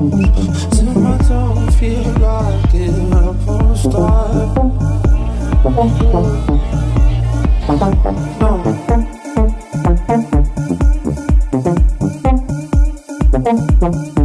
Till I feel like it's up no.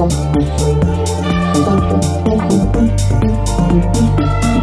Thank you.